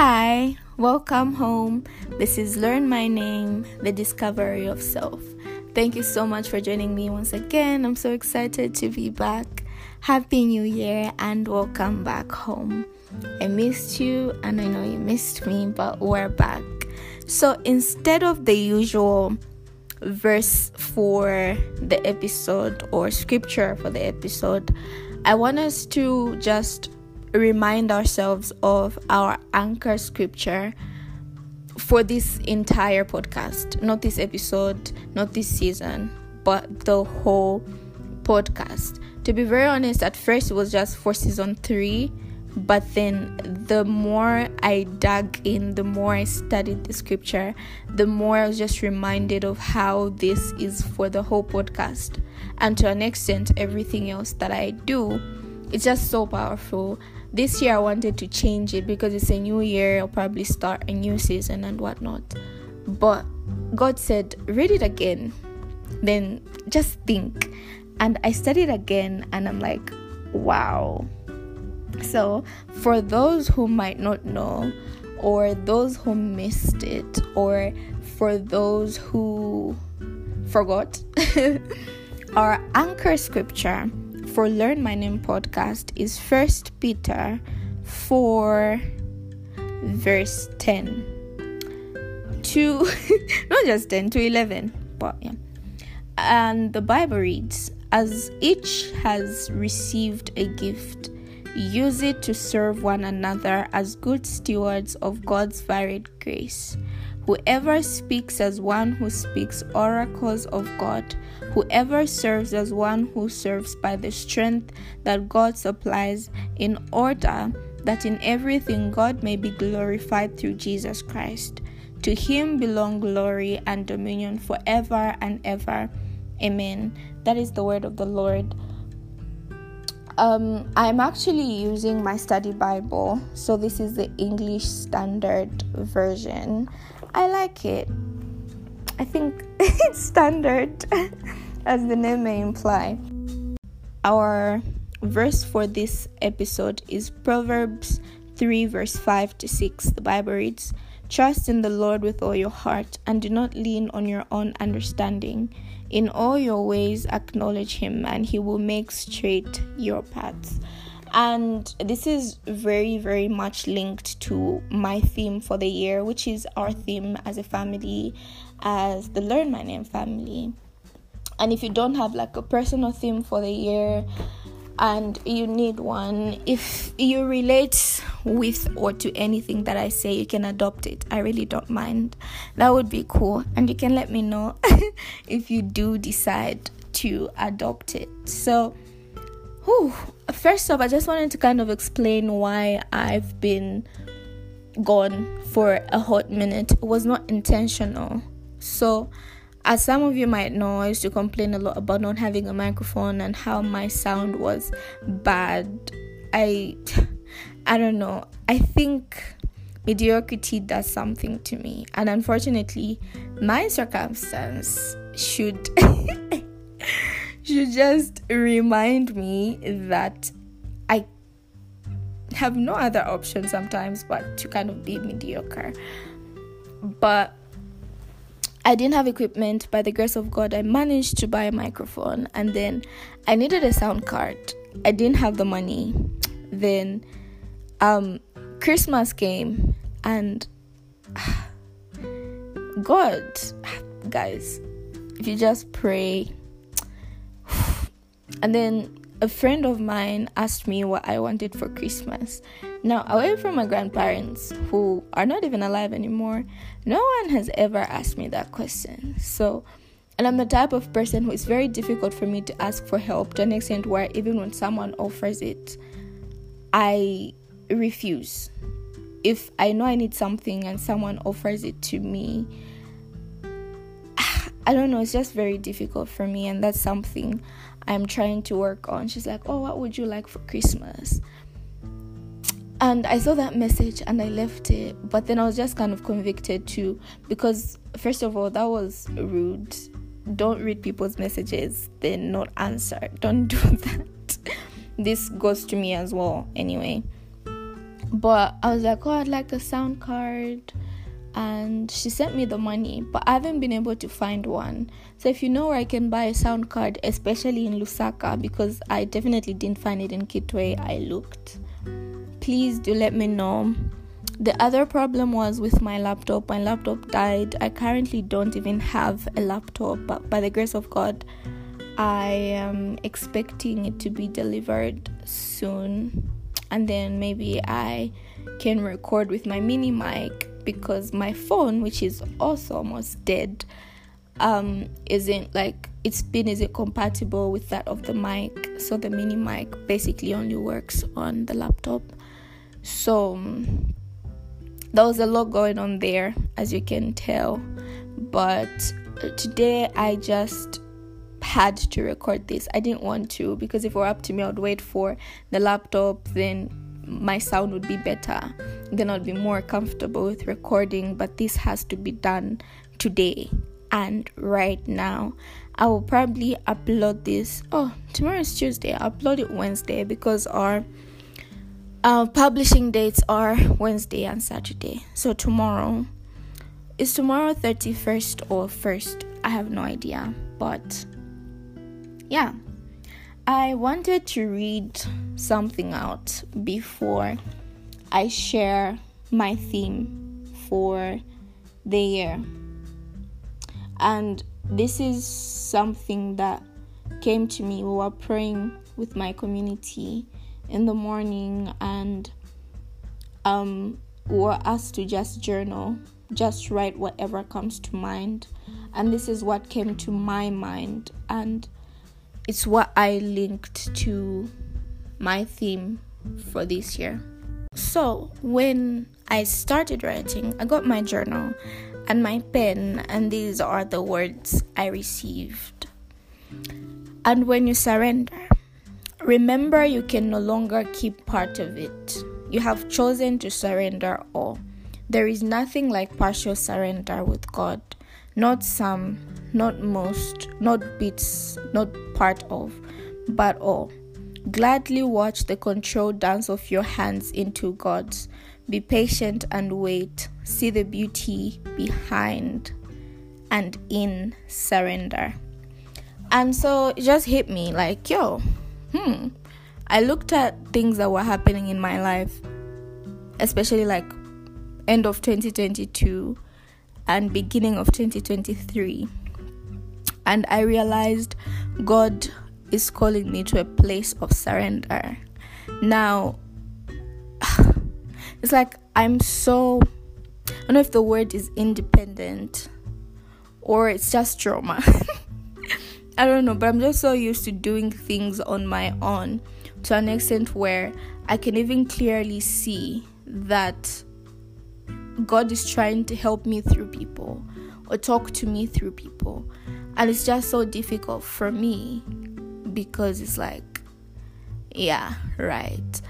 Hi, welcome home. This is Learn My Name, the discovery of self. Thank you so much for joining me once again. I'm so excited to be back. Happy New Year and welcome back home. I missed you and I know you missed me, but we're back. So instead of the usual verse for the episode or scripture for the episode, I want us to just remind ourselves of our anchor scripture for this entire podcast, not this episode, not this season, but the whole podcast. To be very honest, at first it was just for season three, but then the more I dug in, the more I studied the scripture, the more I was just reminded of how this is for the whole podcast, and to an extent, everything else that I do. It's just so powerful this year I wanted to change it because it's a new year. I'll probably start a new season and whatnot. But God said, read it again. Then just think. And I studied again and I'm like, wow. So, for those who might not know, or those who missed it, or for those who forgot, our anchor scripture for Learn My Name podcast is First Peter 4 verse 10 to not just 10 to 11 but yeah. And the bible reads as each has received a gift use it to serve one another as good stewards of god's varied grace Whoever speaks as one who speaks oracles of God, whoever serves as one who serves by the strength that God supplies, in order that in everything God may be glorified through Jesus Christ. To him belong glory and dominion forever and ever. Amen. That is the word of the Lord. Um, I'm actually using my study Bible, so this is the English Standard Version. I like it. I think it's standard, as the name may imply. Our verse for this episode is Proverbs 3, verse 5 to 6. The Bible reads, Trust in the Lord with all your heart and do not lean on your own understanding. In all your ways, acknowledge Him, and He will make straight your paths and this is very very much linked to my theme for the year which is our theme as a family as the learn my name family. And if you don't have like a personal theme for the year and you need one if you relate with or to anything that i say you can adopt it. I really don't mind. That would be cool. And you can let me know if you do decide to adopt it. So whew, first off, I just wanted to kind of explain why I've been gone for a hot minute. It was not intentional. So, as some of you might know, I used to complain a lot about not having a microphone and how my sound was bad. I I don't know. I think mediocrity does something to me. And unfortunately, my circumstance should should just remind me that I have no other option sometimes but to kind of be mediocre. But I didn't have equipment. By the grace of God, I managed to buy a microphone and then I needed a sound card. I didn't have the money. Then um Christmas came and God guys, if you just pray and then a friend of mine asked me what I wanted for Christmas. Now, away from my grandparents, who are not even alive anymore, no one has ever asked me that question. So, and I'm the type of person who is very difficult for me to ask for help to an extent where even when someone offers it, I refuse. If I know I need something and someone offers it to me, I don't know, it's just very difficult for me, and that's something I'm trying to work on. She's like, Oh, what would you like for Christmas? And I saw that message and I left it, but then I was just kind of convicted too because, first of all, that was rude. Don't read people's messages, then not answer. Don't do that. this goes to me as well, anyway. but I was like, oh, I'd like a sound card. And she sent me the money, but I haven't been able to find one. So if you know where I can buy a sound card, especially in Lusaka, because I definitely didn't find it in Kitwe, I looked. Please do let me know. The other problem was with my laptop. My laptop died. I currently don't even have a laptop, but by the grace of God, I am expecting it to be delivered soon. And then maybe I can record with my mini mic because my phone, which is also almost dead, um, isn't like its pin isn't compatible with that of the mic. So the mini mic basically only works on the laptop. So there was a lot going on there, as you can tell. But today I just had to record this. I didn't want to because if it were up to me, I would wait for the laptop, then my sound would be better. Then I'll be more comfortable with recording. But this has to be done today and right now. I will probably upload this. Oh, tomorrow is Tuesday. I'll upload it Wednesday because our uh, publishing dates are Wednesday and Saturday. So tomorrow is tomorrow 31st or 1st? I have no idea. But yeah, I wanted to read something out before I share my theme for the year. And this is something that came to me. We were praying with my community in the morning and um, were asked to just journal, just write whatever comes to mind. And this is what came to my mind, and it's what I linked to my theme for this year. So, when I started writing, I got my journal and my pen, and these are the words I received. And when you surrender, Remember, you can no longer keep part of it. You have chosen to surrender all. There is nothing like partial surrender with God. Not some, not most, not bits, not part of, but all. Gladly watch the controlled dance of your hands into God's. Be patient and wait. See the beauty behind and in surrender. And so it just hit me like, yo, hmm, I looked at things that were happening in my life, especially like end of 2022 and beginning of 2023. And I realized God is calling me to a place of surrender. Now, it's like I'm so, I don't know if the word is independent or it's just trauma. I don't know, but I'm just so used to doing things on my own to an extent where I can even clearly see that God is trying to help me through people or talk to me through people. And it's just so difficult for me because it's like, yeah, right.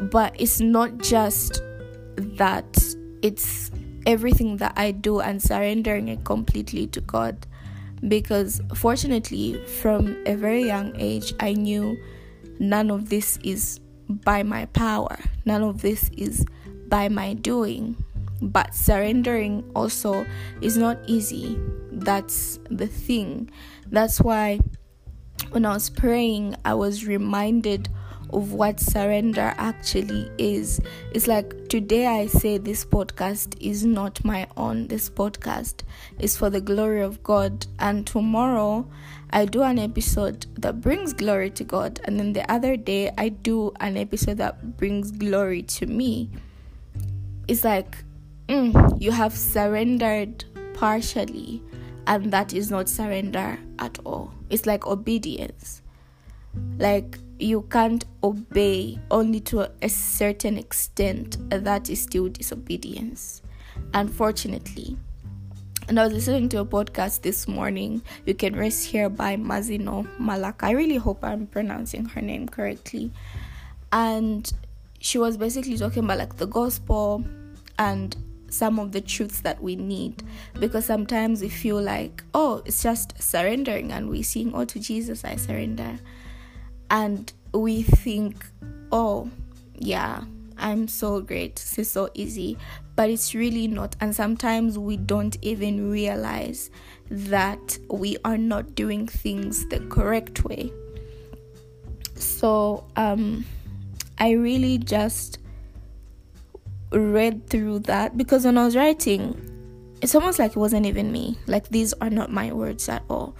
But it's not just that, it's everything that I do and surrendering it completely to God. Because fortunately from a very young age I knew none of this is by my power. None of this is by my doing. But surrendering also is not easy. That's the thing. That's why when I was praying I was reminded of what surrender actually is. It's like today I say this podcast is not my own. This podcast is for the glory of God. And tomorrow I do an episode that brings glory to God. And then the other day I do an episode that brings glory to me. It's like mm, you have surrendered partially, and that is not surrender at all. It's like obedience. Like you can't obey only to a certain extent, that is still disobedience. Unfortunately. And I was listening to a podcast this morning. You can rest here by Mazino Malaka. I really hope I'm pronouncing her name correctly. And she was basically talking about like the gospel and some of the truths that we need because sometimes we feel like oh it's just surrendering and we sing oh to jesus i surrender and we think, oh, yeah, I'm so great. This is so easy. But it's really not. And sometimes we don't even realize that we are not doing things the correct way. So, um, I really just read through that because when I was writing, it's almost like it wasn't even me. Like, these are not my words at all.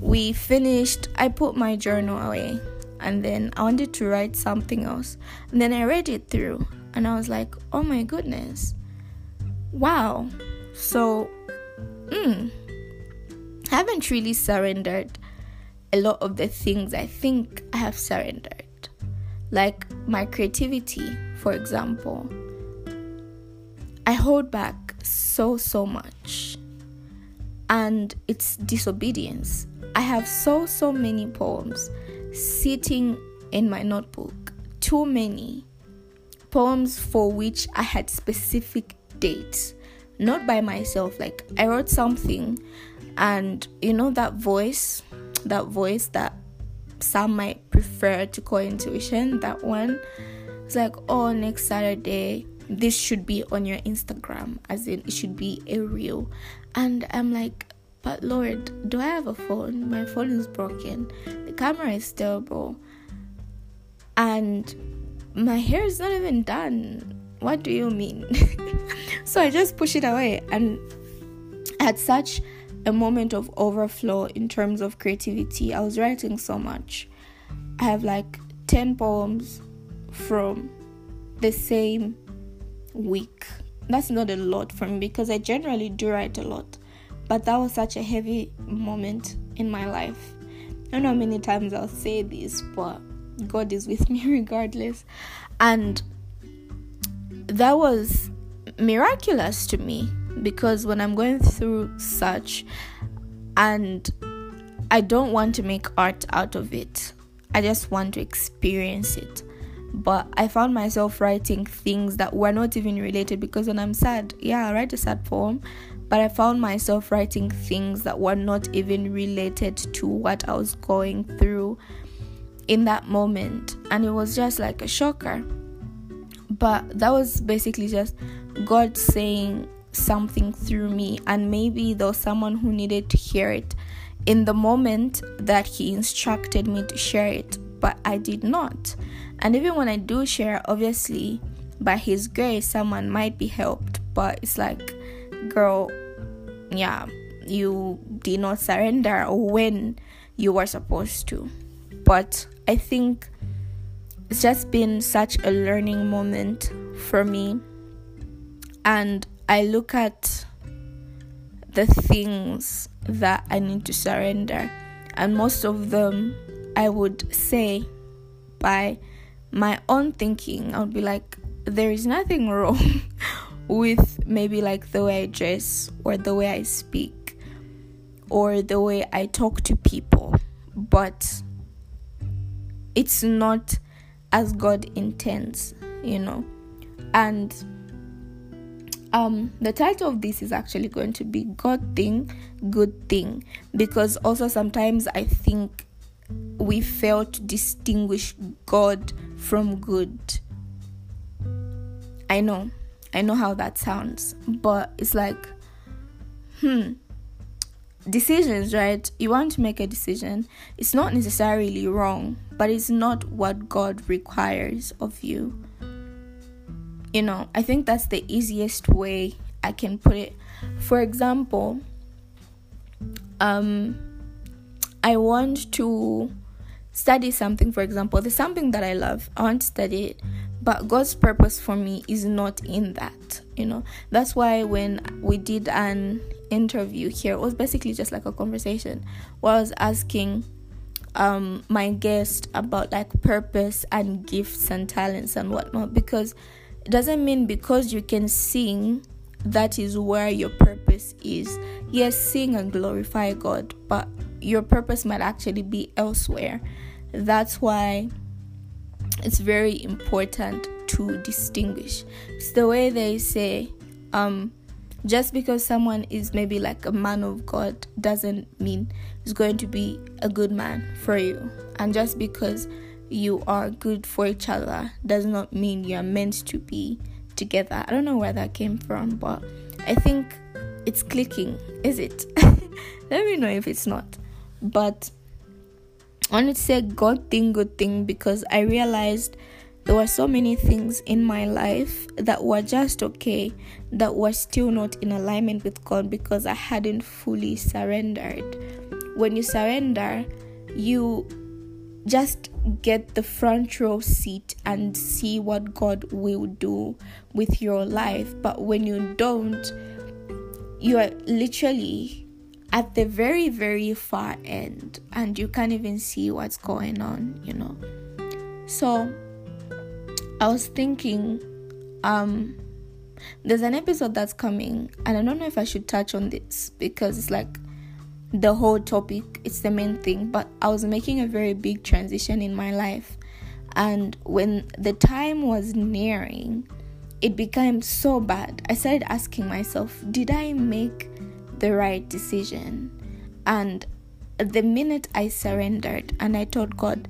We finished, I put my journal away and then I wanted to write something else. And then I read it through and I was like, oh my goodness, wow. So, hmm, I haven't really surrendered a lot of the things I think I have surrendered. Like my creativity, for example. I hold back so, so much. And it's disobedience. I have so, so many poems sitting in my notebook. Too many poems for which I had specific dates, not by myself. Like I wrote something, and you know that voice, that voice that some might prefer to call intuition, that one. It's like, oh, next Saturday, this should be on your Instagram, as in it should be a reel. And I'm like, but Lord, do I have a phone? My phone is broken. The camera is terrible. And my hair is not even done. What do you mean? so I just push it away. And had such a moment of overflow in terms of creativity. I was writing so much. I have like 10 poems from the same week. That's not a lot for me because I generally do write a lot. But that was such a heavy moment in my life. I don't know how many times I'll say this, but God is with me regardless. And that was miraculous to me because when I'm going through such and I don't want to make art out of it, I just want to experience it. But I found myself writing things that were not even related because when I'm sad, yeah, I write a sad poem, but I found myself writing things that were not even related to what I was going through in that moment. And it was just like a shocker. But that was basically just God saying something through me, and maybe there was someone who needed to hear it in the moment that He instructed me to share it, but I did not. And even when I do share, obviously, by His grace, someone might be helped, but it's like, girl, yeah, you did not surrender when you were supposed to. But I think it's just been such a learning moment for me. And I look at the things that I need to surrender, and most of them I would say by my own thinking, I would be like, there is nothing wrong with maybe like the way I dress or the way I speak or the way I talk to people, but it's not as God intends, you know. And um the title of this is actually going to be God thing, good thing because also sometimes I think we fail to distinguish God from good. I know I know how that sounds, but it's like, hmm, decisions, right? You want to make a decision. It's not necessarily wrong, but it's not what God requires of you. You know, I think that's the easiest way I can put it. For example, um, I want to study something, for example, there's something that I love, I want to study it, but God's purpose for me is not in that, you know. That's why when we did an interview here, it was basically just like a conversation where I was asking um, my guest about like purpose and gifts and talents and whatnot because it doesn't mean because you can sing that is where your purpose is. Yes, sing and glorify God, but your purpose might actually be elsewhere. That's why it's very important to distinguish. It's the way they say, um, just because someone is maybe like a man of God doesn't mean he's going to be a good man for you. And just because you are good for each other does not mean you're meant to be together. I don't know where that came from, but I think it's clicking. Is it? Let me know if it's not. But I want to say God thing, good thing because I realized there were so many things in my life that were just okay, that were still not in alignment with God because I hadn't fully surrendered. When you surrender, you just get the front row seat and see what God will do with your life. But when you don't, you are literally at the very, very far end and you can't even see what's going on, you know. So I was thinking, um, there's an episode that's coming, and I don't know if I should touch on this because it's like the whole topic, it's the main thing. But I was making a very big transition in my life, and when the time was nearing, it became so bad. I started asking myself, did I make the right decision? And the minute I surrendered and I told God,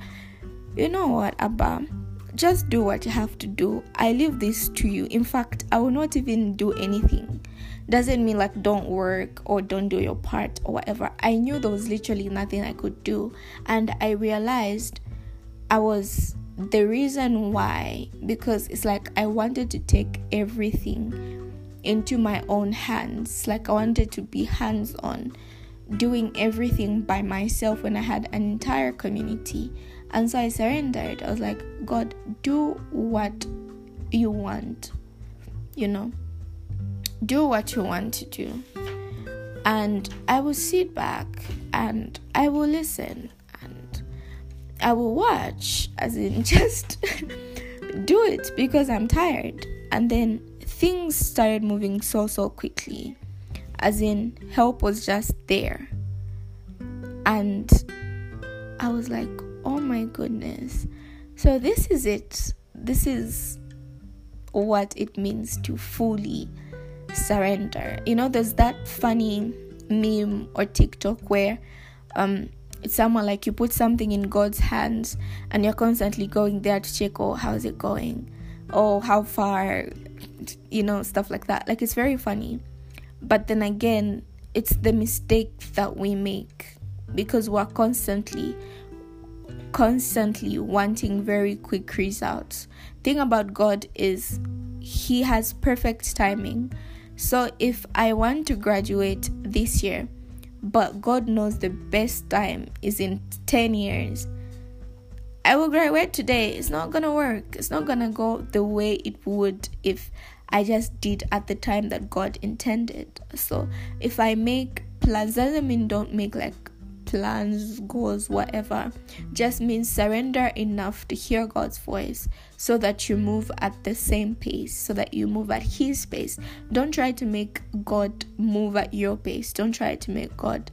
you know what, Abba, just do what you have to do. I leave this to you. In fact, I will not even do anything. Doesn't mean like don't work or don't do your part or whatever. I knew there was literally nothing I could do. And I realized I was the reason why, because it's like I wanted to take everything into my own hands. Like I wanted to be hands on, doing everything by myself when I had an entire community and so I surrendered. I was like, God, do what you want, you know, do what you want to do. And I will sit back and I will listen and I will watch, as in just do it because I'm tired. And then things started moving so, so quickly, as in help was just there. And I was like, oh my goodness. So, this is it. This is what it means to fully surrender. You know, there's that funny meme or TikTok where um it's someone like you put something in God's hands and you're constantly going there to check, oh, how's it going? Oh, how far? You know, stuff like that. Like, it's very funny. But then again, it's the mistake that we make because we're constantly constantly wanting very quick results. Thing about God is he has perfect timing. So if I want to graduate this year, but God knows the best time is in 10 years, I will graduate today. It's not to work. It's not to go the way it would if I just did at the time that God intended. So if I make plans, doesn't mean don't make like plans, goals, whatever, just means surrender enough to hear God's voice so that you move at the same pace, so that you move at His pace. Don't try to make God move at your pace. Don't try to make God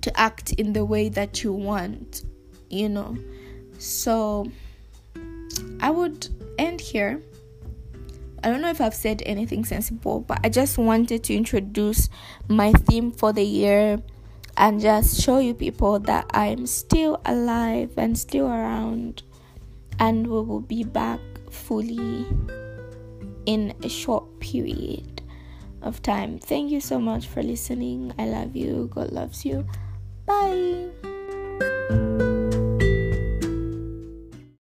to act in the way that you want, you know. So I would end here. I don't know if I've said anything sensible, but I just wanted to introduce my theme for the year and just show you people that I'm still alive and still around, and we will be back fully in a short period of time. Thank you so much for listening. I love you. God loves you. Bye.